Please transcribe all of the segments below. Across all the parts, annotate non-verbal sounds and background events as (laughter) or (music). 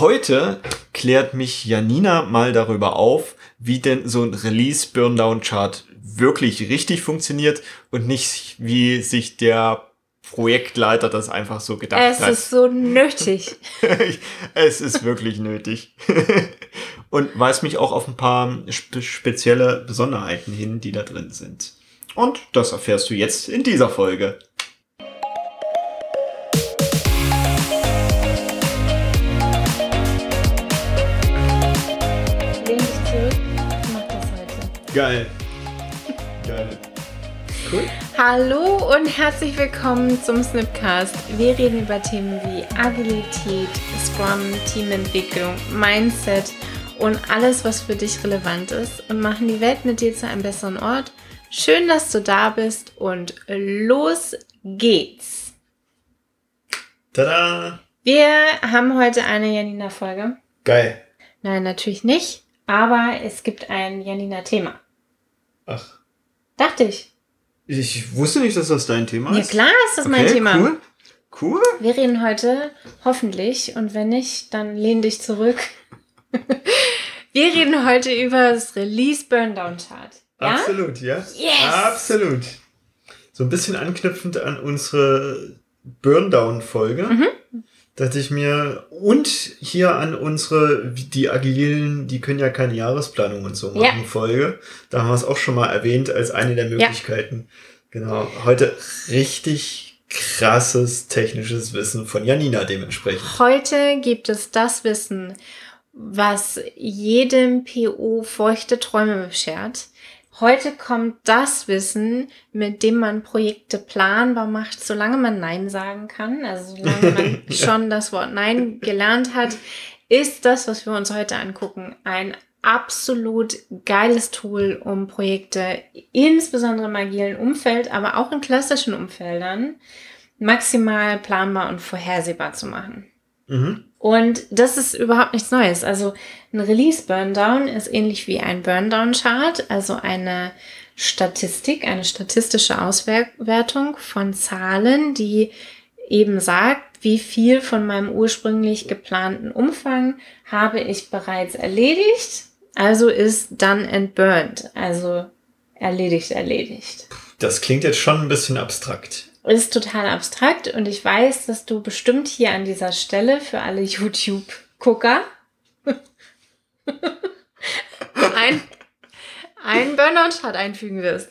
Heute klärt mich Janina mal darüber auf, wie denn so ein Release-Burndown-Chart wirklich richtig funktioniert und nicht, wie sich der Projektleiter das einfach so gedacht es hat. Es ist so nötig. (laughs) es ist wirklich nötig. (laughs) und weist mich auch auf ein paar spe spezielle Besonderheiten hin, die da drin sind. Und das erfährst du jetzt in dieser Folge. Geil. Geil. Cool. Hallo und herzlich willkommen zum Snipcast. Wir reden über Themen wie Agilität, Scrum, Teamentwicklung, Mindset und alles, was für dich relevant ist und machen die Welt mit dir zu einem besseren Ort. Schön, dass du da bist und los geht's. Tada! Wir haben heute eine Janina-Folge. Geil. Nein, natürlich nicht, aber es gibt ein Janina-Thema. Ach. Dachte ich. Ich wusste nicht, dass das dein Thema Ja ist. klar ist das mein Okay, Thema. Cool. Cool. Wir reden heute hoffentlich und wenn nicht, dann lehn dich zurück. (laughs) Wir reden heute über das Release Burndown Chart. Ja? Absolut, ja. Yes! Absolut. So ein bisschen anknüpfend an unsere Burndown-Folge. Mhm. Dachte ich mir, und hier an unsere, die Agilen, die können ja keine Jahresplanung und so machen, Ja. Folge. Da haben wir es auch schon mal erwähnt als eine der Möglichkeiten. Genau. Heute richtig krasses technisches Wissen von Janina dementsprechend. Heute gibt es das Wissen, was jedem PO feuchte Träume beschert. Heute kommt das Wissen, mit dem man Projekte planbar macht, solange man Nein sagen kann. Also solange man (laughs) schon das Wort Nein gelernt hat, ist das, was wir uns heute angucken, ein absolut geiles Tool, um Projekte insbesondere im agilen Umfeld, aber auch in klassischen Umfeldern maximal planbar und vorhersehbar zu machen. Mhm. Und das ist überhaupt nichts Neues. Also ein Release Burndown ist ähnlich wie ein Burndown Chart, also eine Statistik, eine statistische Auswertung von Zahlen, die eben sagt, wie viel von meinem ursprünglich geplanten Umfang habe ich bereits erledigt. Also ist done and burned. Also erledigt, erledigt. Das klingt jetzt schon ein bisschen abstrakt. Ist total abstrakt und ich weiß, dass du bestimmt hier an dieser Stelle für alle YouTube-Gucker (laughs) ein, ein Burnout-Chart einfügen wirst.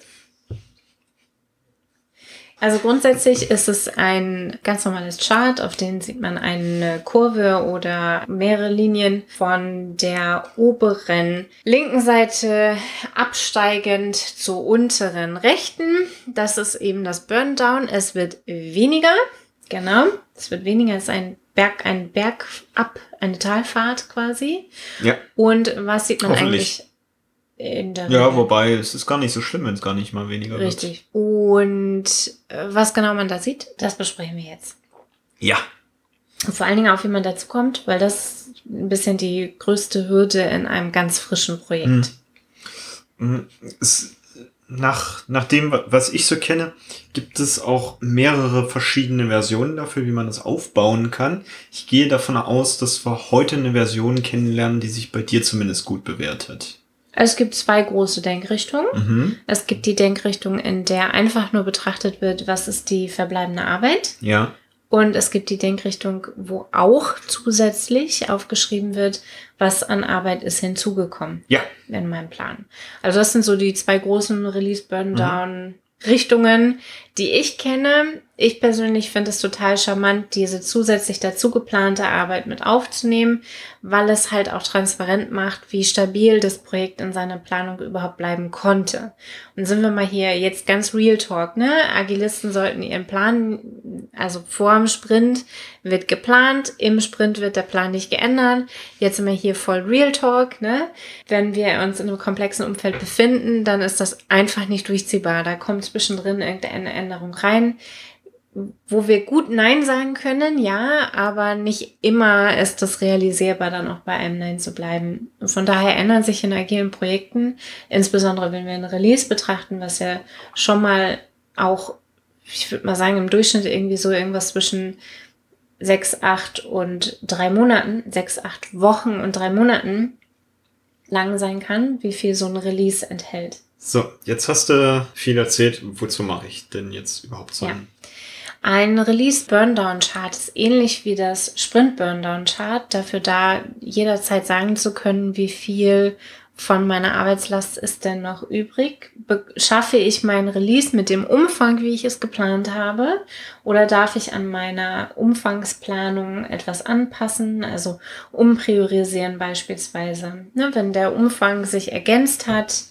Also grundsätzlich ist es ein ganz normales Chart, auf dem sieht man eine Kurve oder mehrere Linien von der oberen linken Seite absteigend zur unteren rechten. Das ist eben das Burndown. Es wird weniger. Genau. Es wird weniger. Es ist ein Berg, ein Berg ab, eine Talfahrt quasi. Ja. Und was sieht man eigentlich in der Ja, Regel? wobei es ist gar nicht so schlimm, wenn es gar nicht mal weniger wird. Richtig. Und äh, was genau man da sieht, das besprechen wir jetzt. Ja. Und vor allen Dingen auch, wie man dazu kommt, weil das ein bisschen die größte Hürde in einem ganz frischen Projekt. Mhm. Es, nach, nach dem, wa- was ich so kenne, gibt es auch mehrere verschiedene Versionen dafür, wie man das aufbauen kann. Ich gehe davon aus, dass wir heute eine Version kennenlernen, die sich bei dir zumindest gut bewährt hat. Es gibt zwei große Denkrichtungen. Mhm. Es gibt die Denkrichtung, in der einfach nur betrachtet wird, was ist die verbleibende Arbeit. Ja. Und es gibt die Denkrichtung, wo auch zusätzlich aufgeschrieben wird, was an Arbeit ist hinzugekommen Ja. in meinem Plan. Also das sind so die zwei großen Release-Burn-Down-Richtungen, die ich kenne. Ich persönlich finde es total charmant, diese zusätzlich dazu geplante Arbeit mit aufzunehmen, weil es halt auch transparent macht, wie stabil das Projekt in seiner Planung überhaupt bleiben konnte. Und sind wir mal hier jetzt ganz Real Talk, ne? Agilisten sollten ihren Plan, also vor dem Sprint wird geplant, im Sprint wird der Plan nicht geändert. Jetzt sind wir hier voll Real Talk, ne? Wenn wir uns in einem komplexen Umfeld befinden, dann ist das einfach nicht durchziehbar. Da kommt zwischendrin irgendeine Änderung rein wo wir gut Nein sagen können, ja, aber nicht immer ist das realisierbar, dann auch bei einem Nein zu bleiben. Von daher ändern sich in agilen Projekten, insbesondere wenn wir ein Release betrachten, was ja schon mal auch, ich würde mal sagen, im Durchschnitt irgendwie so irgendwas zwischen sechs, acht und drei Monaten, sechs, acht Wochen und drei Monaten lang sein kann, wie viel so ein Release enthält. So, jetzt hast du viel erzählt. Wozu mache ich denn jetzt überhaupt so ja. Ein Release Burndown Chart ist ähnlich wie das Sprint Burndown Chart, dafür da jederzeit sagen zu können, wie viel von meiner Arbeitslast ist denn noch übrig? Schaffe ich mein Release mit dem Umfang, wie ich es geplant habe? Oder darf ich an meiner Umfangsplanung etwas anpassen, also umpriorisieren beispielsweise? Ne, wenn der Umfang sich ergänzt hat,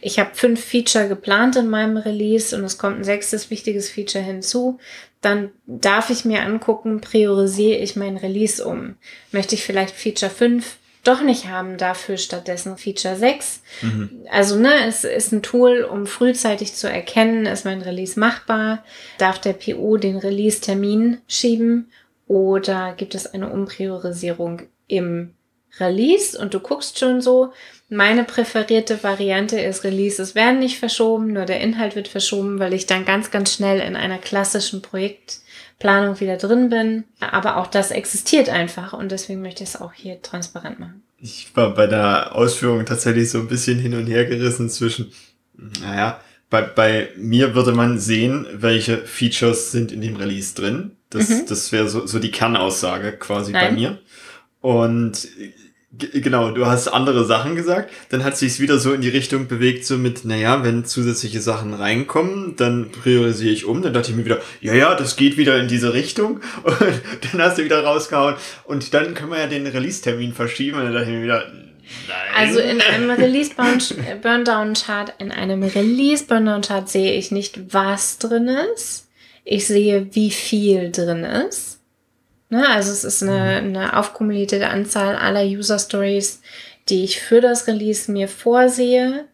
ich habe fünf Feature geplant in meinem Release und es kommt ein sechstes wichtiges Feature hinzu, dann darf ich mir angucken, priorisiere ich mein Release um. Möchte ich vielleicht Feature 5 doch nicht haben, dafür stattdessen Feature 6. Mhm. Also, ne, es ist ein Tool, um frühzeitig zu erkennen, ist mein Release machbar, darf der PO den Release-Termin schieben oder gibt es eine Umpriorisierung im Release und du guckst schon so, meine präferierte Variante ist Releases werden nicht verschoben, nur der Inhalt wird verschoben, weil ich dann ganz, ganz schnell in einer klassischen Projektplanung wieder drin bin. Aber auch das existiert einfach und deswegen möchte ich es auch hier transparent machen. Ich war bei der Ausführung tatsächlich so ein bisschen hin und her gerissen zwischen, naja, bei, bei mir würde man sehen, welche Features sind in dem Release drin. Das, mhm. das wäre so, so die Kernaussage quasi Nein. bei mir. Und Genau, du hast andere Sachen gesagt. Dann hat sich wieder so in die Richtung bewegt, so mit, naja, wenn zusätzliche Sachen reinkommen, dann priorisiere ich um. Dann dachte ich mir wieder, ja, ja, das geht wieder in diese Richtung. (laughs) Und dann hast du wieder rausgehauen. Und dann können wir ja den Release-Termin verschieben. Und dann dachte ich mir wieder, Nein. Also in einem Release Burndown Chart, in einem Release Burndown Chart sehe ich nicht, was drin ist. Ich sehe, wie viel drin ist. Ne? Also es ist eine, mhm. eine aufkumulierte Anzahl aller User Stories, die ich für das Release mir vorsehe.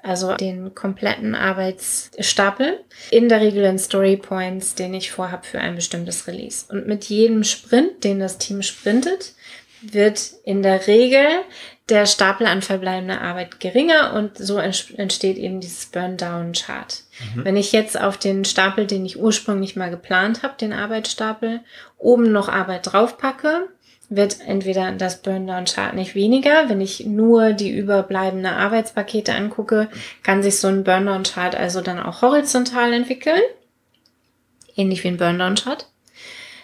Also den kompletten Arbeitsstapel. In der Regel in Story Points, den ich vorhabe für ein bestimmtes Release. Und mit jedem Sprint, den das Team sprintet, wird in der Regel der Stapel an verbleibender Arbeit geringer und so entsteht eben dieses Burn-Down-Chart. Mhm. Wenn ich jetzt auf den Stapel, den ich ursprünglich mal geplant habe, den Arbeitsstapel, oben noch Arbeit draufpacke, wird entweder das Burn-Down-Chart nicht weniger. Wenn ich nur die überbleibende Arbeitspakete angucke, kann sich so ein Burn-Down-Chart also dann auch horizontal entwickeln. Ähnlich wie ein Burn-Down-Chart.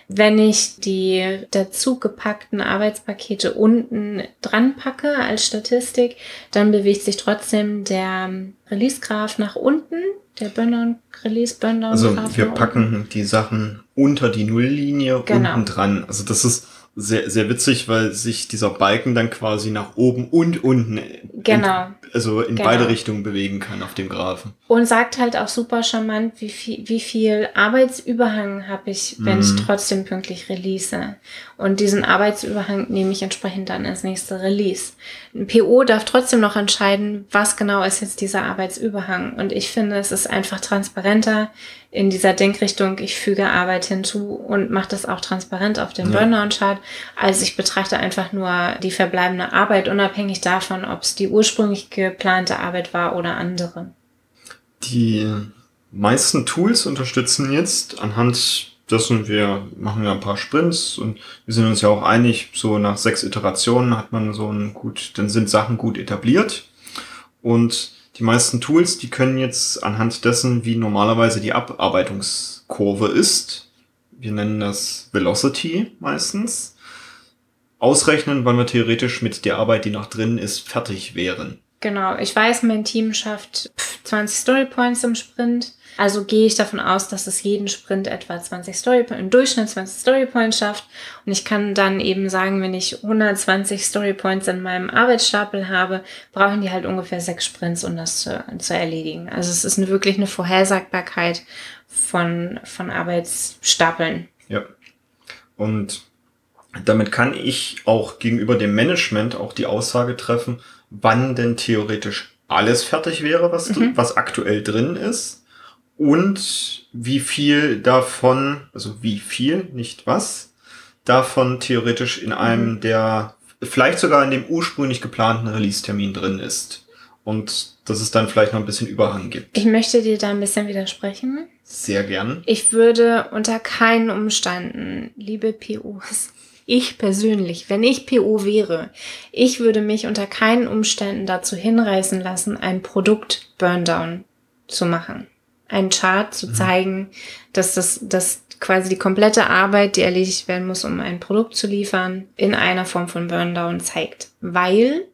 Wenn ich die dazu gepackten Arbeitspakete unten dran packe als Statistik, dann bewegt sich trotzdem der Release-Graph nach unten, der Burn-on Release Burn-down. Also wir packen die Sachen unter die Nulllinie genau. unten dran. Also das ist sehr, sehr witzig, weil sich dieser Balken dann quasi nach oben und unten genau. in, also in genau. beide Richtungen bewegen kann auf dem Graphen. Und sagt halt auch super charmant, wie viel, wie viel Arbeitsüberhang habe ich, wenn mm. ich mhm. trotzdem pünktlich release. Und diesen Arbeitsüberhang nehme ich entsprechend dann als nächste Release. Ein PO darf trotzdem noch entscheiden, was genau ist jetzt dieser Arbeitsüberhang. Und ich finde, es ist einfach transparenter, in dieser Denkrichtung, ich füge Arbeit hinzu und mache das auch transparent auf dem ja. Burnout-Chart, als ich betrachte einfach nur die verbleibende Arbeit, unabhängig davon, ob es die ursprünglich geplante Arbeit war oder andere. Die meisten Tools unterstützen jetzt anhand dessen, wir machen ja ein paar Sprints und wir sind uns ja auch einig, so nach sechs Iterationen hat man so ein gut, dann sind Sachen gut etabliert und die meisten Tools, die können jetzt anhand dessen, wie normalerweise die Abarbeitungskurve ist, wir nennen das Velocity meistens, ausrechnen, wann wir theoretisch mit der Arbeit, die noch drin ist, fertig wären. Genau, ich weiß, mein Team schafft 20 Story Points im Sprint. Also gehe ich davon aus, dass es jeden Sprint etwa 20 Story im Durchschnitt 20 Story Points schafft. Und ich kann dann eben sagen, wenn ich 120 Story Points in meinem Arbeitsstapel habe, brauchen die halt ungefähr sechs Sprints, um das zu, zu erledigen. Also es ist wirklich eine Vorhersagbarkeit von, von Arbeitsstapeln. Ja. Und damit kann ich auch gegenüber dem Management auch die Aussage treffen, wann denn theoretisch alles fertig wäre, was, mhm. was aktuell drin ist und wie viel davon, also wie viel, nicht was, davon theoretisch in einem mhm. der, vielleicht sogar in dem ursprünglich geplanten Release-Termin drin ist. Und dass es dann vielleicht noch ein bisschen Überhang gibt. Ich möchte dir da ein bisschen widersprechen. Sehr gern. Ich würde unter keinen Umständen, liebe POs, ich persönlich, wenn ich PO wäre, ich würde mich unter keinen Umständen dazu hinreißen lassen, ein Produkt Burndown zu machen. Einen Chart zu mhm. zeigen, dass das, dass quasi die komplette Arbeit, die erledigt werden muss, um ein Produkt zu liefern, in einer Form von Burndown zeigt. Weil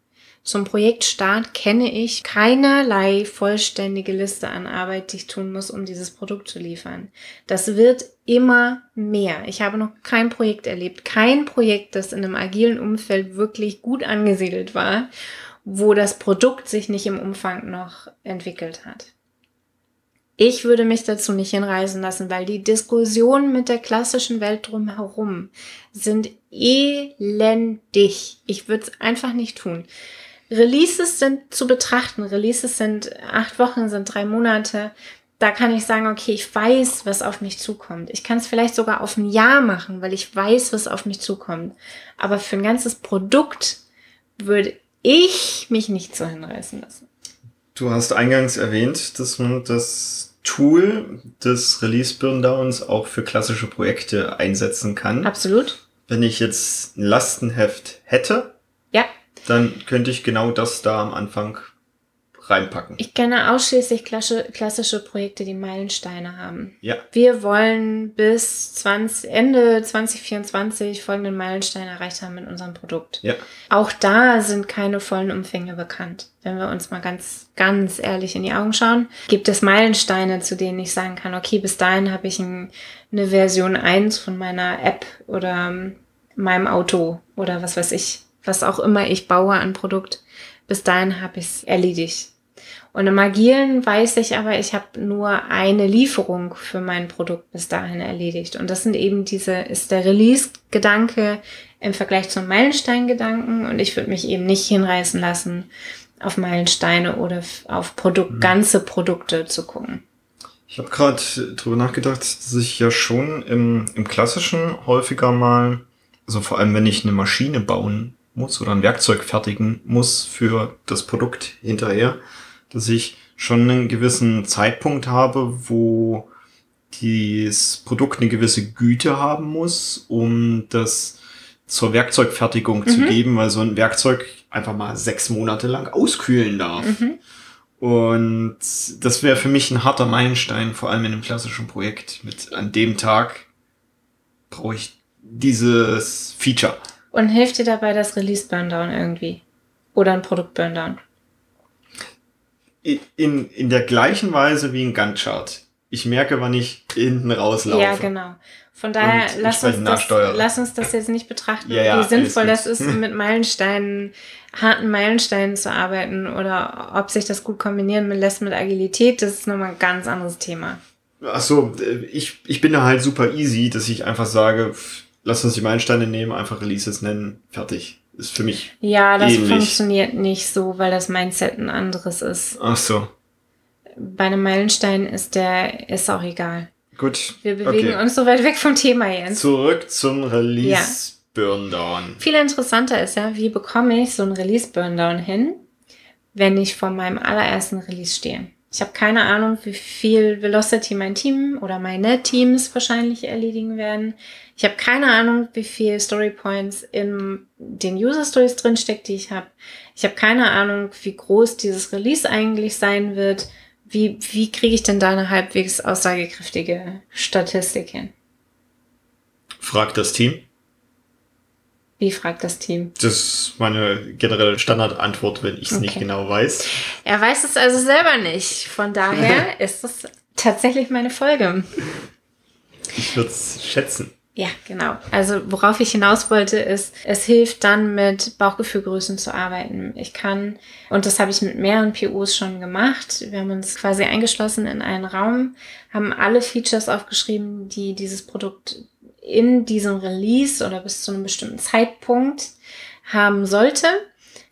zum Projektstart kenne ich keinerlei vollständige Liste an Arbeit, die ich tun muss, um dieses Produkt zu liefern. Das wird immer mehr. Ich habe noch kein Projekt erlebt, kein Projekt, das in einem agilen Umfeld wirklich gut angesiedelt war, wo das Produkt sich nicht im Umfang noch entwickelt hat. Ich würde mich dazu nicht hinreißen lassen, weil die Diskussionen mit der klassischen Welt drumherum sind elendig. Ich würde es einfach nicht tun. Releases sind zu betrachten. Releases sind acht Wochen, sind drei Monate. Da kann ich sagen, okay, ich weiß, was auf mich zukommt. Ich kann es vielleicht sogar auf ein Jahr machen, weil ich weiß, was auf mich zukommt. Aber für ein ganzes Produkt würde ich mich nicht so hinreißen lassen. Du hast eingangs erwähnt, dass man das Tool des Release Burndowns auch für klassische Projekte einsetzen kann. Absolut. Wenn ich jetzt ein Lastenheft hätte, dann könnte ich genau das da am Anfang reinpacken. Ich kenne ausschließlich klassische, Projekte, die Meilensteine haben. Ja. Wir wollen bis 20, Ende 2024 folgenden Meilenstein erreicht haben mit unserem Produkt. Ja. Auch da sind keine vollen Umfänge bekannt. Wenn wir uns mal ganz, ganz ehrlich in die Augen schauen, gibt es Meilensteine, zu denen ich sagen kann, okay, bis dahin habe ich ein, eine Version 1 von meiner App oder meinem Auto oder was weiß ich was auch immer ich baue an Produkt, bis dahin habe ich es erledigt. Und im Agilen weiß ich aber, ich habe nur eine Lieferung für mein Produkt bis dahin erledigt. Und das sind eben diese, ist der Release-Gedanke im Vergleich zum Meilenstein-Gedanken. Und ich würde mich eben nicht hinreißen lassen, auf Meilensteine oder auf Produkt, mhm. ganze Produkte zu gucken. Ich habe gerade drüber nachgedacht, dass ich ja schon im, im Klassischen häufiger mal, also vor allem wenn ich eine Maschine bauen muss oder ein Werkzeug fertigen muss für das Produkt hinterher, dass ich schon einen gewissen Zeitpunkt habe, wo dieses Produkt eine gewisse Güte haben muss, um das zur Werkzeugfertigung mhm. zu geben, weil so ein Werkzeug einfach mal sechs Monate lang auskühlen darf. Mhm. Und das wäre für mich ein harter Meilenstein, vor allem in einem klassischen Projekt. Mit an dem Tag brauche ich dieses Feature. Und hilft dir dabei das Release Burndown irgendwie? Oder ein Produkt Burndown? In, in der gleichen Weise wie ein Gantt-Chart. Ich merke, wann ich hinten rauslaufe. Ja, genau. Von daher lass uns, das, lass uns das jetzt nicht betrachten, ja, ja, wie sinnvoll das ist, (laughs) mit Meilensteinen, harten Meilensteinen zu arbeiten oder ob sich das gut kombinieren lässt mit Agilität, das ist nochmal ein ganz anderes Thema. Ach so, ich, ich bin da halt super easy, dass ich einfach sage, lass uns die Meilensteine nehmen, einfach Releases nennen, fertig. Ist für mich. Ja, das ähnlich. funktioniert nicht so, weil das Mindset ein anderes ist. Ach so. Bei einem Meilenstein ist der, ist auch egal. Gut. Wir bewegen okay. uns so weit weg vom Thema jetzt. Zurück zum Release ja. Burndown. Viel interessanter ist ja, wie bekomme ich so ein Release Burndown hin, wenn ich vor meinem allerersten Release stehe. Ich habe keine Ahnung, wie viel Velocity mein Team oder meine Teams wahrscheinlich erledigen werden. Ich habe keine Ahnung, wie viel Story Points in den User Stories drinsteckt, die ich habe. Ich habe keine Ahnung, wie groß dieses Release eigentlich sein wird. Wie, wie kriege ich denn da eine halbwegs aussagekräftige Statistik hin? Fragt das Team. Wie fragt das Team? Das ist meine generelle Standardantwort, wenn ich es okay. nicht genau weiß. Er weiß es also selber nicht. Von daher (laughs) ist es tatsächlich meine Folge. Ich würde es schätzen. Ja, genau. Also worauf ich hinaus wollte, ist, es hilft dann mit Bauchgefühlgrößen zu arbeiten. Ich kann, und das habe ich mit mehreren POs schon gemacht, wir haben uns quasi eingeschlossen in einen Raum, haben alle Features aufgeschrieben, die dieses Produkt in diesem Release oder bis zu einem bestimmten Zeitpunkt haben sollte,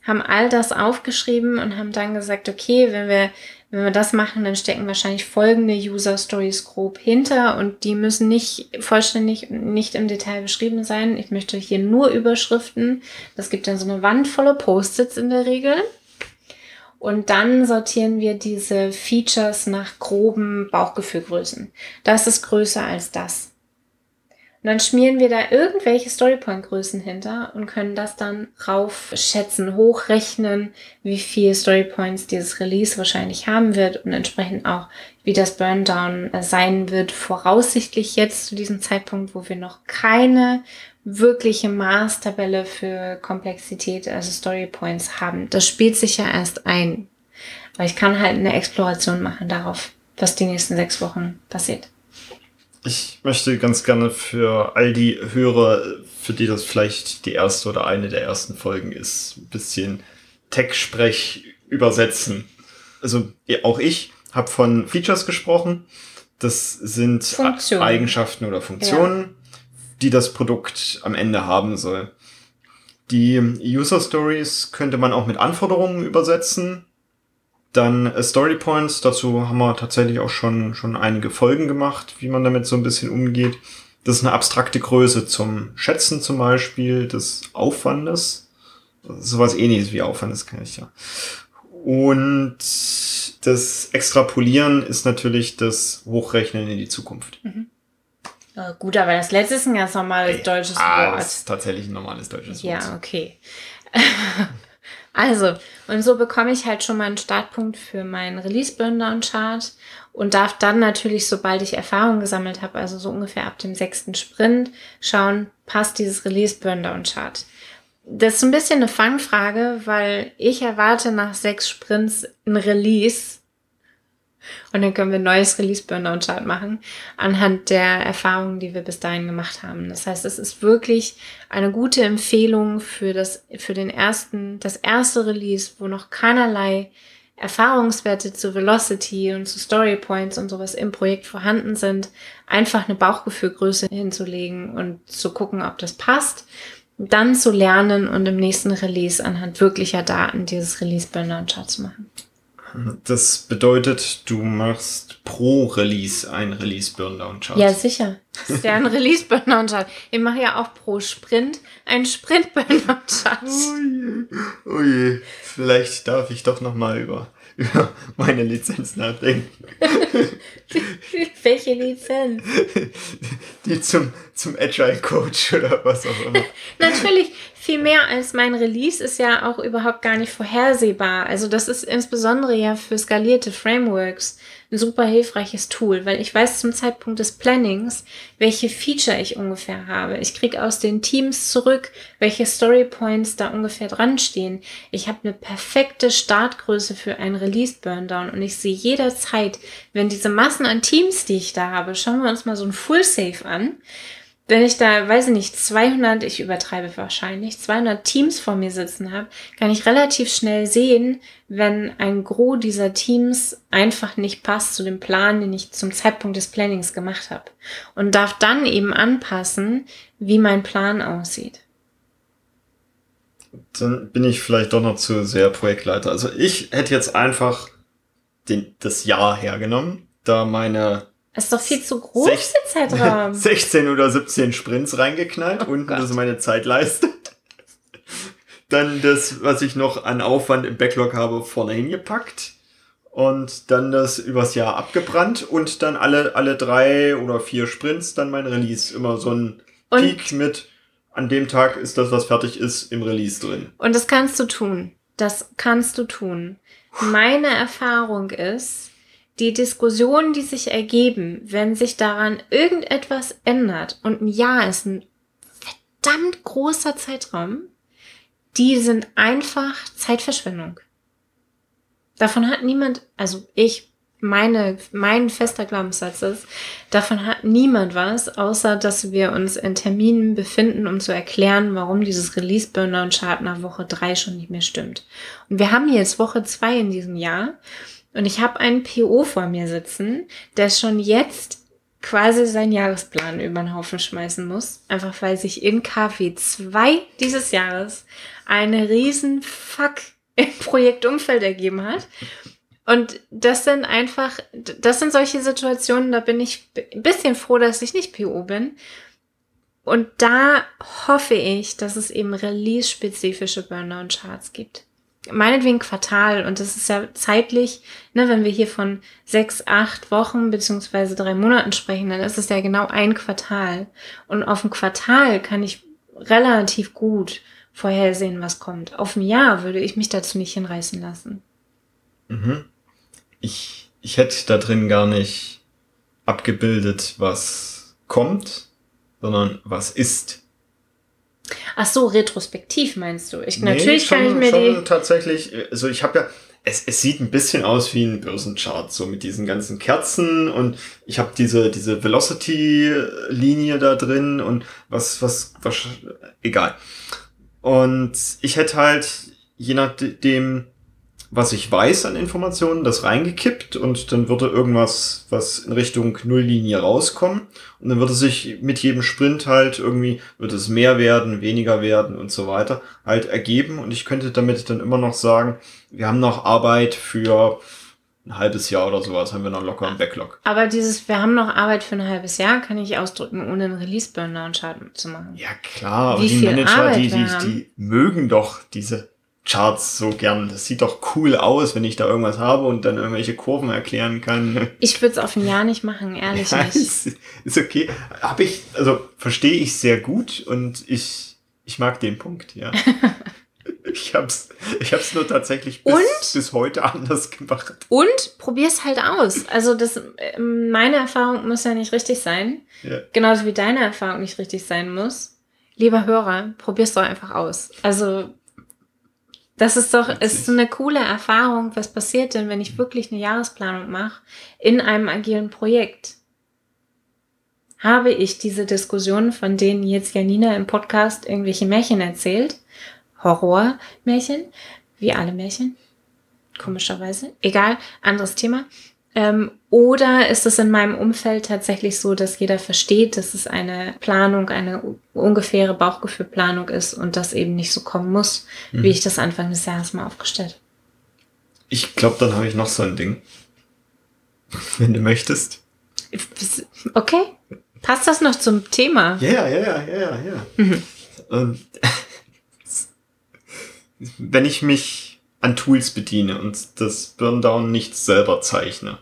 haben all das aufgeschrieben und haben dann gesagt, okay, wenn wir, wenn wir das machen, dann stecken wahrscheinlich folgende User Stories grob hinter und die müssen nicht vollständig, nicht im Detail beschrieben sein. Ich möchte hier nur Überschriften. Das gibt dann so eine Wand voller Post-its in der Regel. Und dann sortieren wir diese Features nach groben Bauchgefühlgrößen. Das ist größer als das. Und dann schmieren wir da irgendwelche Storypoint-Größen hinter und können das dann raufschätzen, hochrechnen, wie viel Storypoints dieses Release wahrscheinlich haben wird und entsprechend auch, wie das Burndown sein wird, voraussichtlich jetzt zu diesem Zeitpunkt, wo wir noch keine wirkliche Maßtabelle für Komplexität, also Storypoints haben. Das spielt sich ja erst ein. Weil ich kann halt eine Exploration machen darauf, was die nächsten sechs Wochen passiert. Ich möchte ganz gerne für all die Hörer, für die das vielleicht die erste oder eine der ersten Folgen ist, ein bisschen Tech-Sprech übersetzen. Also auch ich habe von Features gesprochen. Das sind Funktion. Eigenschaften oder Funktionen, ja. die das Produkt am Ende haben soll. Die User Stories könnte man auch mit Anforderungen übersetzen. Dann äh, Story Points, dazu haben wir tatsächlich auch schon, schon einige Folgen gemacht, wie man damit so ein bisschen umgeht. Das ist eine abstrakte Größe zum Schätzen zum Beispiel des Aufwandes. Sowas ähnliches wie Aufwand, das kann ich ja. Und das Extrapolieren ist natürlich das Hochrechnen in die Zukunft. Mhm. Gut, aber das letzte ist ein ganz normales deutsches ah, Wort. Das ist tatsächlich ein normales deutsches Wort. Ja, okay. (laughs) Also, und so bekomme ich halt schon mal einen Startpunkt für meinen Release-Burndown-Chart und darf dann natürlich, sobald ich Erfahrung gesammelt habe, also so ungefähr ab dem sechsten Sprint, schauen, passt dieses Release-Burndown-Chart. Das ist ein bisschen eine Fangfrage, weil ich erwarte nach sechs Sprints ein Release und dann können wir ein neues Release-Burnout-Chart machen anhand der Erfahrungen, die wir bis dahin gemacht haben. Das heißt, es ist wirklich eine gute Empfehlung für das, für den ersten, das erste Release, wo noch keinerlei Erfahrungswerte zu Velocity und zu Story Points und sowas im Projekt vorhanden sind, einfach eine Bauchgefühlgröße hinzulegen und zu gucken, ob das passt, dann zu lernen und im nächsten Release anhand wirklicher Daten dieses Release Burnout Chart zu machen. Das bedeutet, du machst pro Release ein Release Burndown Chart. Ja, sicher. Das ist ja ein Release Burndown Chart. Ich mache ja auch pro Sprint ein Sprint Burndown Chart. Oh je. oh je. Vielleicht darf ich doch noch mal über über meine Lizenz nachdenken. (laughs) Welche Lizenz? Die zum, zum Agile Coach oder was auch immer. (laughs) Natürlich, viel mehr als mein Release ist ja auch überhaupt gar nicht vorhersehbar. Also das ist insbesondere ja für skalierte Frameworks ein super hilfreiches Tool, weil ich weiß zum Zeitpunkt des Plannings, welche Feature ich ungefähr habe. Ich kriege aus den Teams zurück, welche Story Points da ungefähr dran stehen. Ich habe eine perfekte Startgröße für ein Release Burndown und ich sehe jederzeit, wenn diese Massen an Teams, die ich da habe, schauen wir uns mal so ein Full Safe an wenn ich da, weiß ich nicht, 200, ich übertreibe wahrscheinlich, 200 Teams vor mir sitzen habe, kann ich relativ schnell sehen, wenn ein Gros dieser Teams einfach nicht passt zu dem Plan, den ich zum Zeitpunkt des Plannings gemacht habe. Und darf dann eben anpassen, wie mein Plan aussieht. Dann bin ich vielleicht doch noch zu sehr Projektleiter. Also ich hätte jetzt einfach den, das Jahr hergenommen, da meine das ist doch viel zu groß, Sech der Zeitraum. (laughs) 16 oder 17 Sprints reingeknallt. Oh Unten Gott. ist meine Zeitleiste. Dann das, was ich noch an Aufwand im Backlog habe, vorne hingepackt. Und dann das übers Jahr abgebrannt und dann alle, alle drei oder vier Sprints dann mein Release. Immer so ein und Peak mit, an dem Tag ist das, was fertig ist, im Release drin. Und das kannst du tun. Das kannst du tun. Meine Erfahrung ist, die Diskussionen, die sich ergeben, wenn sich daran irgendetwas ändert, und ein Jahr ist ein verdammt großer Zeitraum, die sind einfach Zeitverschwendung. Davon hat niemand, also ich, meine, mein fester Glaubenssatz ist, davon hat niemand was, außer dass wir uns in Terminen befinden, um zu erklären, warum dieses Release Burnout Chart nach Woche drei schon nicht mehr stimmt. Und wir haben jetzt Woche zwei in diesem Jahr und ich habe einen PO vor mir sitzen, der schon jetzt quasi seinen Jahresplan über den Haufen schmeißen muss. Einfach weil sich in KW 2 dieses Jahres eine riesen Fuck im Projektumfeld ergeben hat. Und das sind einfach, das sind solche Situationen, da bin ich ein bisschen froh, dass ich nicht PO bin. Und da hoffe ich, dass es eben release-spezifische Burnout-Charts gibt. Meinetwegen Quartal und das ist ja zeitlich, ne, wenn wir hier von sechs, acht Wochen beziehungsweise drei Monaten sprechen, dann ist es ja genau ein Quartal. Und auf ein Quartal kann ich relativ gut vorhersehen, was kommt. Auf ein Jahr würde ich mich dazu nicht hinreißen lassen. Mhm. Ich, ich hätte da drin gar nicht abgebildet, was kommt, sondern was ist. Ach so, retrospektiv meinst du? Ich, nee, natürlich schon, kann ich mir schon die. Tatsächlich, also ich habe ja, es, es sieht ein bisschen aus wie ein Börsenchart, so mit diesen ganzen Kerzen und ich habe diese, diese Velocity-Linie da drin und was, was, was, egal. Und ich hätte halt, je nachdem, was ich weiß an Informationen, das reingekippt und dann würde irgendwas, was in Richtung Nulllinie rauskommen und dann würde sich mit jedem Sprint halt irgendwie, wird es mehr werden, weniger werden und so weiter halt ergeben und ich könnte damit dann immer noch sagen, wir haben noch Arbeit für ein halbes Jahr oder sowas haben wir noch locker im Backlog. Aber dieses, wir haben noch Arbeit für ein halbes Jahr, kann ich ausdrücken, ohne einen Release-Burnout zu machen. Ja klar, aber die Manager, die, die, die mögen doch diese Charts so gern. Das sieht doch cool aus, wenn ich da irgendwas habe und dann irgendwelche Kurven erklären kann. Ich würde es auf ein Jahr nicht machen, ehrlich (laughs) ja, nicht. Ist, ist okay. Habe ich, also verstehe ich sehr gut und ich, ich mag den Punkt, ja. (laughs) ich hab's, ich hab's nur tatsächlich bis, und, bis heute anders gemacht. Und probier's halt aus. Also das, ähm, meine Erfahrung muss ja nicht richtig sein. Ja. Genauso wie deine Erfahrung nicht richtig sein muss. Lieber Hörer, probier's doch einfach aus. Also das ist doch, ist eine coole Erfahrung. Was passiert denn, wenn ich wirklich eine Jahresplanung mache in einem agilen Projekt? Habe ich diese Diskussionen, von denen jetzt Janina im Podcast irgendwelche Märchen erzählt? Horrormärchen, wie alle Märchen, komischerweise. Egal, anderes Thema. Ähm, oder ist es in meinem Umfeld tatsächlich so, dass jeder versteht, dass es eine Planung, eine ungefähre Bauchgefühlplanung ist und das eben nicht so kommen muss, mhm. wie ich das Anfang des Jahres mal aufgestellt habe? Ich glaube, dann habe ich noch so ein Ding. (laughs) Wenn du möchtest. Okay. Passt das noch zum Thema? Ja, ja, ja, ja, ja, ja. Mhm. Und (laughs) wenn ich mich an Tools bediene und das Burndown nicht selber zeichne,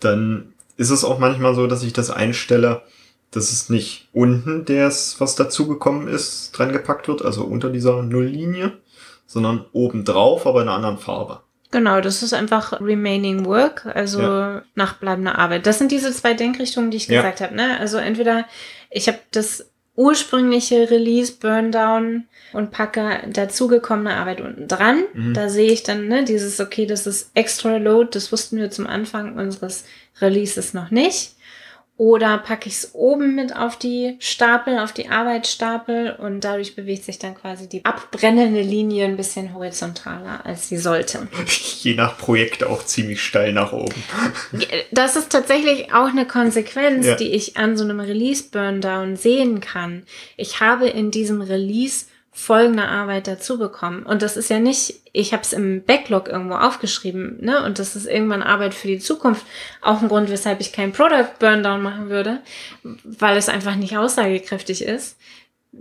dann ist es auch manchmal so, dass ich das einstelle, dass es nicht unten, das, was dazugekommen ist, dran gepackt wird, also unter dieser Nulllinie, sondern oben drauf, aber in einer anderen Farbe. Genau, das ist einfach Remaining Work, also ja. nachbleibende Arbeit. Das sind diese zwei Denkrichtungen, die ich ja. gesagt habe. Ne? Also entweder ich habe das ursprüngliche Release, Burndown und packe dazugekommene Arbeit unten dran. Mhm. Da sehe ich dann ne, dieses, okay, das ist extra Load, das wussten wir zum Anfang unseres Releases noch nicht. Oder packe ich es oben mit auf die Stapel, auf die Arbeitsstapel und dadurch bewegt sich dann quasi die abbrennende Linie ein bisschen horizontaler, als sie sollte. (laughs) Je nach Projekt auch ziemlich steil nach oben. Das ist tatsächlich auch eine Konsequenz, ja. die ich an so einem Release-Burndown sehen kann. Ich habe in diesem Release folgende Arbeit dazu bekommen. Und das ist ja nicht, ich habe es im Backlog irgendwo aufgeschrieben, ne? Und das ist irgendwann Arbeit für die Zukunft. Auch ein Grund, weshalb ich keinen Product Burndown machen würde, weil es einfach nicht aussagekräftig ist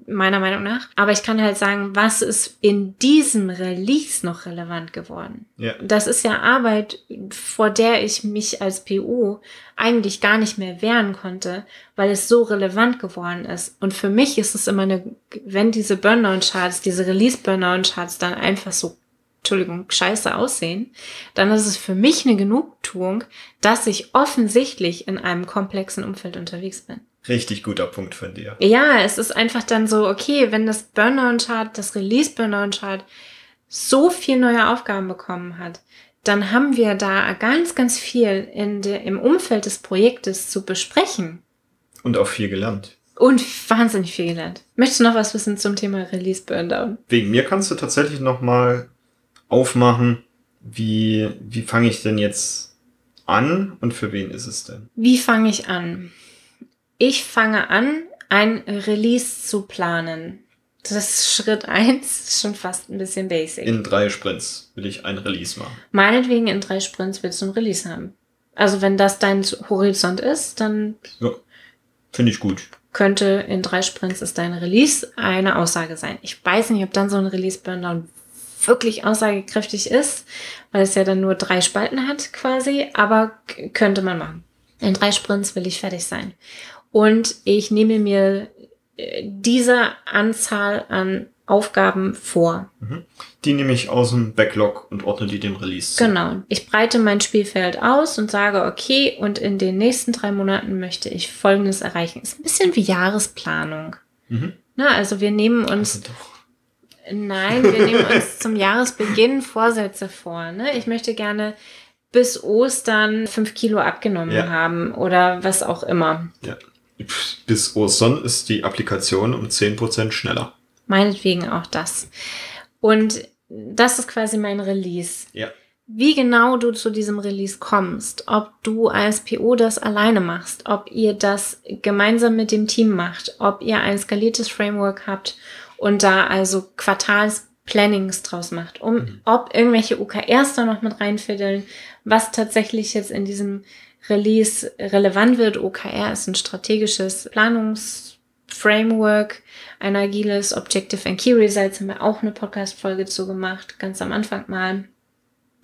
meiner Meinung nach. Aber ich kann halt sagen, was ist in diesem Release noch relevant geworden? Ja. Das ist ja Arbeit, vor der ich mich als PU eigentlich gar nicht mehr wehren konnte, weil es so relevant geworden ist. Und für mich ist es immer eine, wenn diese Burnout-Charts, diese Release-Burnout-Charts dann einfach so Entschuldigung, scheiße aussehen, dann ist es für mich eine Genugtuung, dass ich offensichtlich in einem komplexen Umfeld unterwegs bin. Richtig guter Punkt von dir. Ja, es ist einfach dann so, okay, wenn das Burnout-Chart, das Release-Burnout-Chart so viel neue Aufgaben bekommen hat, dann haben wir da ganz, ganz viel in de, im Umfeld des Projektes zu besprechen. Und auch viel gelernt. Und wahnsinnig viel gelernt. Möchtest du noch was wissen zum Thema Release Burndown? Wegen mir kannst du tatsächlich noch mal aufmachen, wie, wie fange ich denn jetzt an und für wen ist es denn? Wie fange ich an? Ich fange an, ein Release zu planen. Das ist Schritt eins, (laughs) schon fast ein bisschen basic. In drei Sprints will ich ein Release machen. Meinetwegen in drei Sprints willst du ein Release haben. Also wenn das dein Horizont ist, dann. Ja, finde ich gut. Könnte in drei Sprints ist dein Release eine Aussage sein. Ich weiß nicht, ob dann so ein Release Burndown wirklich aussagekräftig ist, weil es ja dann nur drei Spalten hat quasi, aber könnte man machen. In drei Sprints will ich fertig sein. Und ich nehme mir äh, diese Anzahl an Aufgaben vor. Mhm. Die nehme ich aus dem Backlog und ordne die dem Release. Zu. Genau. Ich breite mein Spielfeld aus und sage, okay, und in den nächsten drei Monaten möchte ich Folgendes erreichen. Ist ein bisschen wie Jahresplanung. Mhm. Na, also wir nehmen uns. Also nein, wir nehmen uns zum Jahresbeginn Vorsätze vor. Ne? Ich möchte gerne bis Ostern fünf Kilo abgenommen ja. haben oder was auch immer. Ja. Bis Ostern ist die Applikation um zehn Prozent schneller meinetwegen auch das. Und das ist quasi mein Release. Ja. Wie genau du zu diesem Release kommst, ob du als PO das alleine machst, ob ihr das gemeinsam mit dem Team macht, ob ihr ein skaliertes Framework habt und da also Quartalsplannings draus macht, um mhm. ob irgendwelche OKRs da noch mit reinfiddeln, was tatsächlich jetzt in diesem Release relevant wird. OKR ist ein strategisches Planungsframework, ein agiles Objective and Key Results haben wir auch eine Podcast-Folge zu gemacht, ganz am Anfang mal.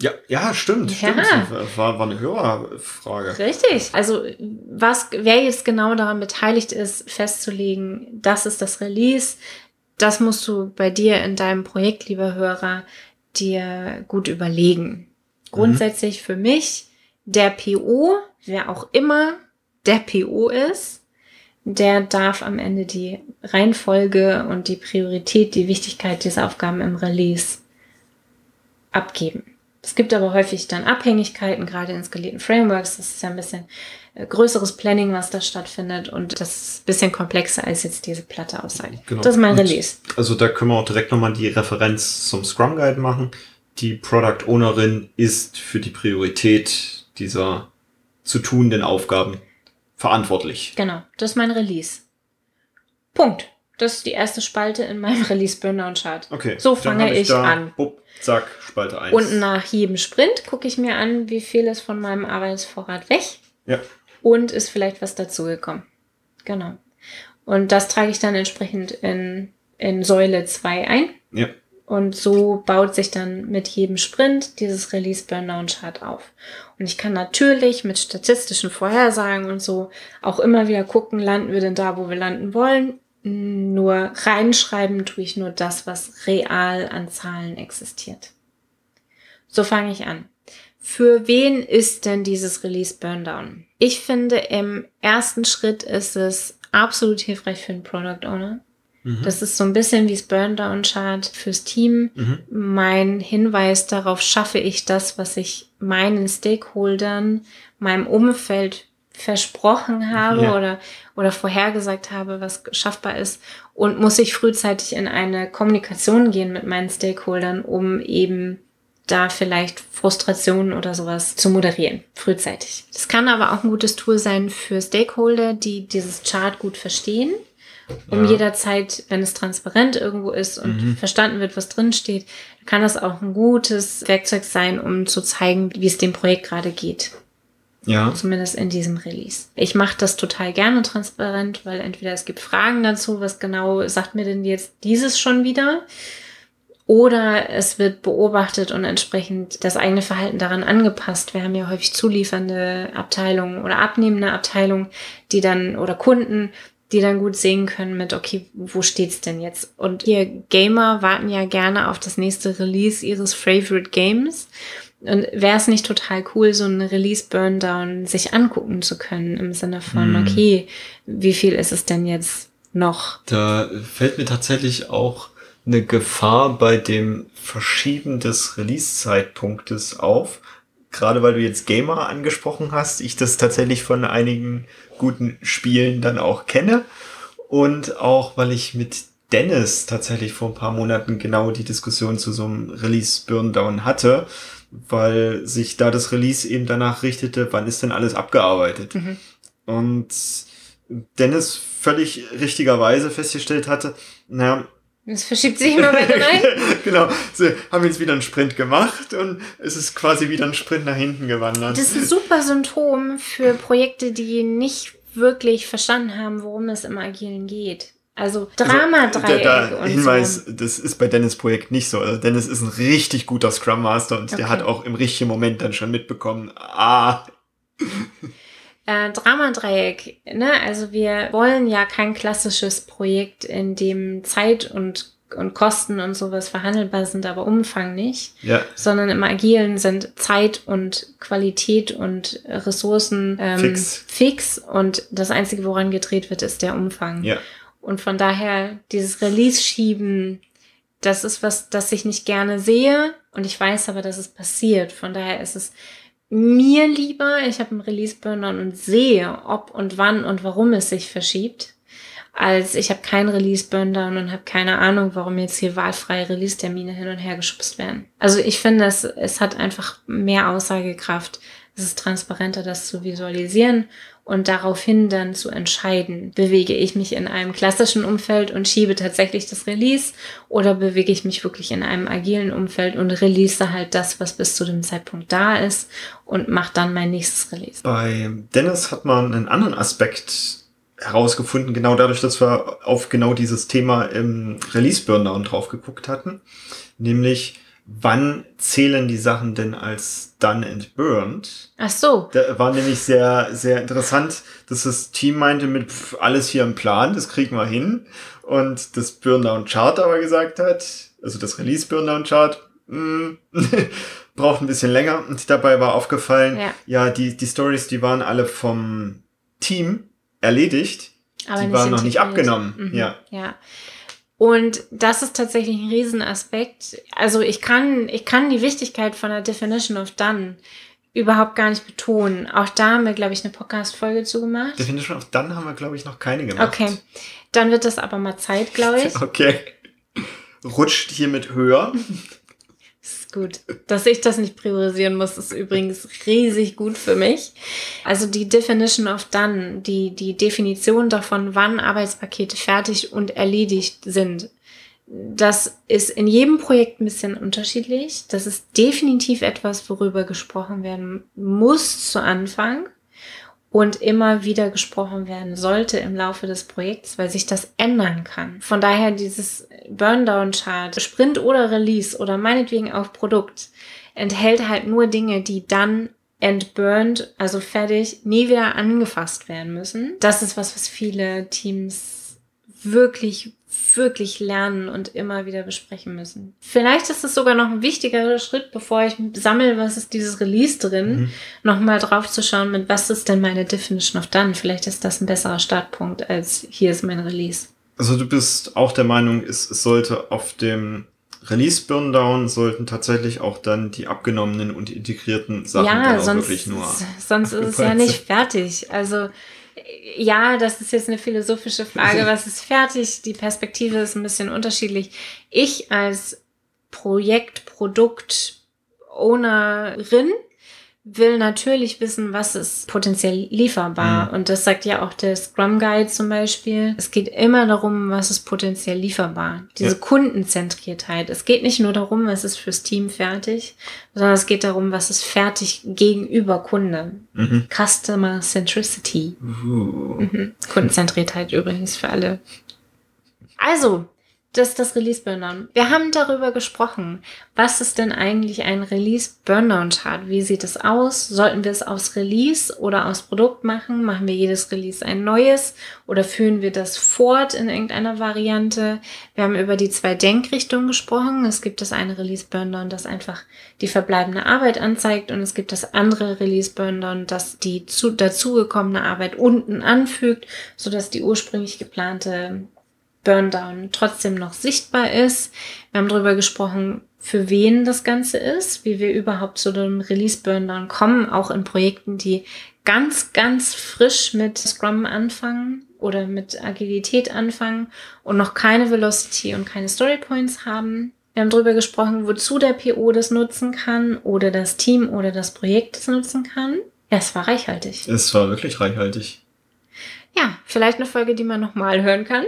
Ja, ja, stimmt, ja. stimmt. War, war eine Hörerfrage. Richtig. Also, was, wer jetzt genau daran beteiligt ist, festzulegen, das ist das Release, das musst du bei dir in deinem Projekt, lieber Hörer, dir gut überlegen. Grundsätzlich mhm. für mich, der PO, wer auch immer der PO ist, der darf am Ende die Reihenfolge und die Priorität, die Wichtigkeit dieser Aufgaben im Release abgeben. Es gibt aber häufig dann Abhängigkeiten, gerade in skalierten Frameworks. Das ist ja ein bisschen äh, größeres Planning, was da stattfindet und das ist ein bisschen komplexer als jetzt diese platte Aussage. Genau. Das ist mein Release. Und also da können wir auch direkt nochmal die Referenz zum Scrum Guide machen. Die Product Ownerin ist für die Priorität dieser zu tunenden Aufgaben verantwortlich. Genau, das ist mein Release. Punkt. Das ist die erste Spalte in meinem (laughs) Release Burndown Chart. Okay. So fange ich, ich an. Bup, zack, Spalte 1. Und nach jedem Sprint gucke ich mir an, wie viel ist von meinem Arbeitsvorrat weg. Ja. Und ist vielleicht was dazugekommen. Genau. Und das trage ich dann entsprechend in, in Säule 2 ein. Ja. Und so baut sich dann mit jedem Sprint dieses Release Burndown Chart auf. Und ich kann natürlich mit statistischen Vorhersagen und so auch immer wieder gucken, landen wir denn da, wo wir landen wollen. Nur reinschreiben tue ich nur das, was real an Zahlen existiert. So fange ich an. Für wen ist denn dieses Release Burndown? Ich finde, im ersten Schritt ist es absolut hilfreich für einen Product Owner Mhm. Das ist so ein bisschen wie das Burndown-Chart fürs Team. Mhm. Mein Hinweis darauf, schaffe ich das, was ich meinen Stakeholdern, meinem Umfeld versprochen habe ja. oder, oder vorhergesagt habe, was schaffbar ist. Und muss ich frühzeitig in eine Kommunikation gehen mit meinen Stakeholdern, um eben da vielleicht Frustrationen oder sowas zu moderieren, frühzeitig. Das kann aber auch ein gutes Tool sein für Stakeholder, die dieses Chart gut verstehen um ja. jederzeit, wenn es transparent irgendwo ist und mhm. verstanden wird, was drin steht, kann das auch ein gutes Werkzeug sein, um zu zeigen, wie es dem Projekt gerade geht. Ja. Zumindest in diesem Release. Ich mache das total gerne transparent, weil entweder es gibt Fragen dazu, was genau sagt mir denn jetzt dieses schon wieder? Oder es wird beobachtet und entsprechend das eigene Verhalten daran angepasst. Wir haben ja häufig zuliefernde Abteilungen oder abnehmende Abteilungen, die dann oder Kunden, die dann gut sehen können mit, okay, wo steht's denn jetzt? Und ihr Gamer warten ja gerne auf das nächste Release ihres Favorite Games. Und wäre es nicht total cool, so ein Release Burndown sich angucken zu können im Sinne von, hm. okay, wie viel ist es denn jetzt noch? Da fällt mir tatsächlich auch eine Gefahr bei dem Verschieben des Release-Zeitpunktes auf. Gerade weil du jetzt Gamer angesprochen hast, ich das tatsächlich von einigen guten Spielen dann auch kenne. Und auch, weil ich mit Dennis tatsächlich vor ein paar Monaten genau die Diskussion zu so einem Release-Burndown hatte, weil sich da das Release eben danach richtete, wann ist denn alles abgearbeitet. Mhm. Und Dennis völlig richtigerweise festgestellt hatte, naja, es verschiebt sich immer weiter rein. (laughs) genau. Sie haben jetzt wieder einen Sprint gemacht und es ist quasi wieder ein Sprint nach hinten gewandert. Das ist ein super Symptom für Projekte, die nicht wirklich verstanden haben, worum es im Agilen geht. Also Drama-Dreieck. Also, der, Hinweis, so. das ist bei Dennis Projekt nicht so. Also Dennis ist ein richtig guter Scrum Master und okay. der hat auch im richtigen Moment dann schon mitbekommen, ah. (laughs) Äh, Drama-Dreieck, ne? Also wir wollen ja kein klassisches Projekt, in dem Zeit und und Kosten und sowas verhandelbar sind, aber Umfang nicht. Ja. Sondern im Agilen sind Zeit und Qualität und Ressourcen ähm, fix. fix und das Einzige, woran gedreht wird, ist der Umfang. Ja. Und von daher dieses Release-Schieben, das ist was, das ich nicht gerne sehe und ich weiß aber, dass es passiert. Von daher ist es mir lieber, ich habe einen Release-Burner und sehe, ob und wann und warum es sich verschiebt, als ich habe keinen Release-Burner und habe keine Ahnung, warum jetzt hier wahlfreie Release-Termine hin und her geschubst werden. Also ich finde, es, es hat einfach mehr Aussagekraft. Es ist transparenter, das zu visualisieren und daraufhin dann zu entscheiden, bewege ich mich in einem klassischen Umfeld und schiebe tatsächlich das Release oder bewege ich mich wirklich in einem agilen Umfeld und release halt das, was bis zu dem Zeitpunkt da ist und mache dann mein nächstes Release. Bei Dennis hat man einen anderen Aspekt herausgefunden, genau dadurch, dass wir auf genau dieses Thema im Release-Burndown drauf geguckt hatten, nämlich wann zählen die Sachen denn als done and burned? Ach so. Da war nämlich sehr, sehr interessant, dass das Team meinte mit pff, alles hier im Plan, das kriegen wir hin. Und das Burndown Chart aber gesagt hat, also das Release Burndown Chart, mm, (laughs) braucht ein bisschen länger. Und dabei war aufgefallen, ja, ja die, die Stories, die waren alle vom Team erledigt. Aber die waren noch nicht abgenommen. Mhm. Ja. Ja. Und das ist tatsächlich ein Riesenaspekt. Also ich kann, ich kann die Wichtigkeit von der Definition of Done überhaupt gar nicht betonen. Auch da haben wir, glaube ich, eine Podcast-Folge zugemacht. Definition of Done haben wir, glaube ich, noch keine gemacht. Okay. Dann wird das aber mal Zeit, glaube ich. (laughs) Okay. Rutscht hiermit höher. (laughs) ist gut. Dass ich das nicht priorisieren muss, ist übrigens riesig gut für mich. Also die Definition of Done, die, die Definition davon, wann Arbeitspakete fertig und erledigt sind, das ist in jedem Projekt ein bisschen unterschiedlich. Das ist definitiv etwas, worüber gesprochen werden muss zu Anfang und immer wieder gesprochen werden sollte im Laufe des Projekts, weil sich das ändern kann. Von daher dieses Burndown-Chart, Sprint oder Release oder meinetwegen auch Produkt, enthält halt nur Dinge, die dann entburned, also fertig, nie wieder angefasst werden müssen. Das ist was, was viele Teams wirklich wirklich lernen und immer wieder besprechen müssen. Vielleicht ist es sogar noch ein wichtigerer Schritt, bevor ich sammle, was ist dieses Release drin, mhm. nochmal drauf zu schauen, mit was ist denn meine Definition of Done. Vielleicht ist das ein besserer Startpunkt als hier ist mein Release. Also du bist auch der Meinung, es, es sollte auf dem Release Burndown sollten tatsächlich auch dann die abgenommenen und integrierten Sachen ja, sonst, wirklich nur. Sonst ist es ja nicht fertig. Also ja, das ist jetzt eine philosophische Frage. (laughs) Was ist fertig? Die Perspektive ist ein bisschen unterschiedlich. Ich als Projekt, Produkt, Ownerin will natürlich wissen, was ist potenziell lieferbar. Mhm. Und das sagt ja auch der Scrum Guide zum Beispiel. Es geht immer darum, was ist potenziell lieferbar. Diese ja. Kundenzentriertheit. Es geht nicht nur darum, was ist fürs Team fertig, sondern es geht darum, was ist fertig gegenüber Kunde. Mhm. Customer Centricity. Uh. Mhm. Kundenzentriertheit übrigens für alle. Also, das ist das Release Burndown. Wir haben darüber gesprochen. Was ist denn eigentlich ein Release Burndown Chart? Wie sieht es aus? Sollten wir es aus Release oder aus Produkt machen? Machen wir jedes Release ein neues oder führen wir das fort in irgendeiner Variante? Wir haben über die zwei Denkrichtungen gesprochen. Es gibt das eine Release Burndown, das einfach die verbleibende Arbeit anzeigt und es gibt das andere Release Burndown, das die zu, dazugekommene Arbeit unten anfügt, sodass die ursprünglich geplante Burndown trotzdem noch sichtbar ist. Wir haben darüber gesprochen, für wen das Ganze ist, wie wir überhaupt zu dem Release Burndown kommen, auch in Projekten, die ganz, ganz frisch mit Scrum anfangen oder mit Agilität anfangen und noch keine Velocity und keine Story Points haben. Wir haben darüber gesprochen, wozu der PO das nutzen kann oder das Team oder das Projekt das nutzen kann. Ja, es war reichhaltig. Es war wirklich reichhaltig. Ja, vielleicht eine Folge, die man nochmal hören kann.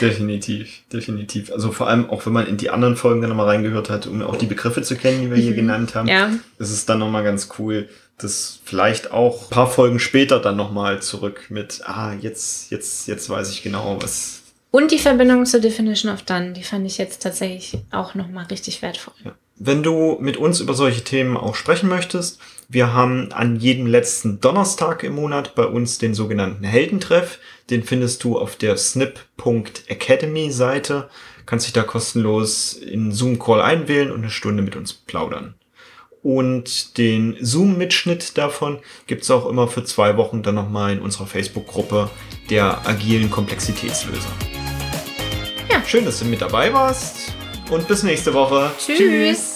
Definitiv, definitiv. Also vor allem auch wenn man in die anderen Folgen dann nochmal reingehört hat, um auch die Begriffe zu kennen, die wir hier mhm. genannt haben, ja. ist es dann nochmal ganz cool, das vielleicht auch ein paar Folgen später dann nochmal zurück mit, ah, jetzt, jetzt, jetzt weiß ich genau, was. Und die Verbindung zur Definition of Done, die fand ich jetzt tatsächlich auch nochmal richtig wertvoll. Ja. Wenn du mit uns über solche Themen auch sprechen möchtest, wir haben an jedem letzten Donnerstag im Monat bei uns den sogenannten Heldentreff. Den findest du auf der snip.academy Seite. Kannst dich da kostenlos in Zoom-Call einwählen und eine Stunde mit uns plaudern. Und den Zoom-Mitschnitt davon gibt's auch immer für zwei Wochen dann nochmal in unserer Facebook-Gruppe der agilen Komplexitätslöser. Ja. Schön, dass du mit dabei warst und bis nächste Woche. Tschüss. Tschüss.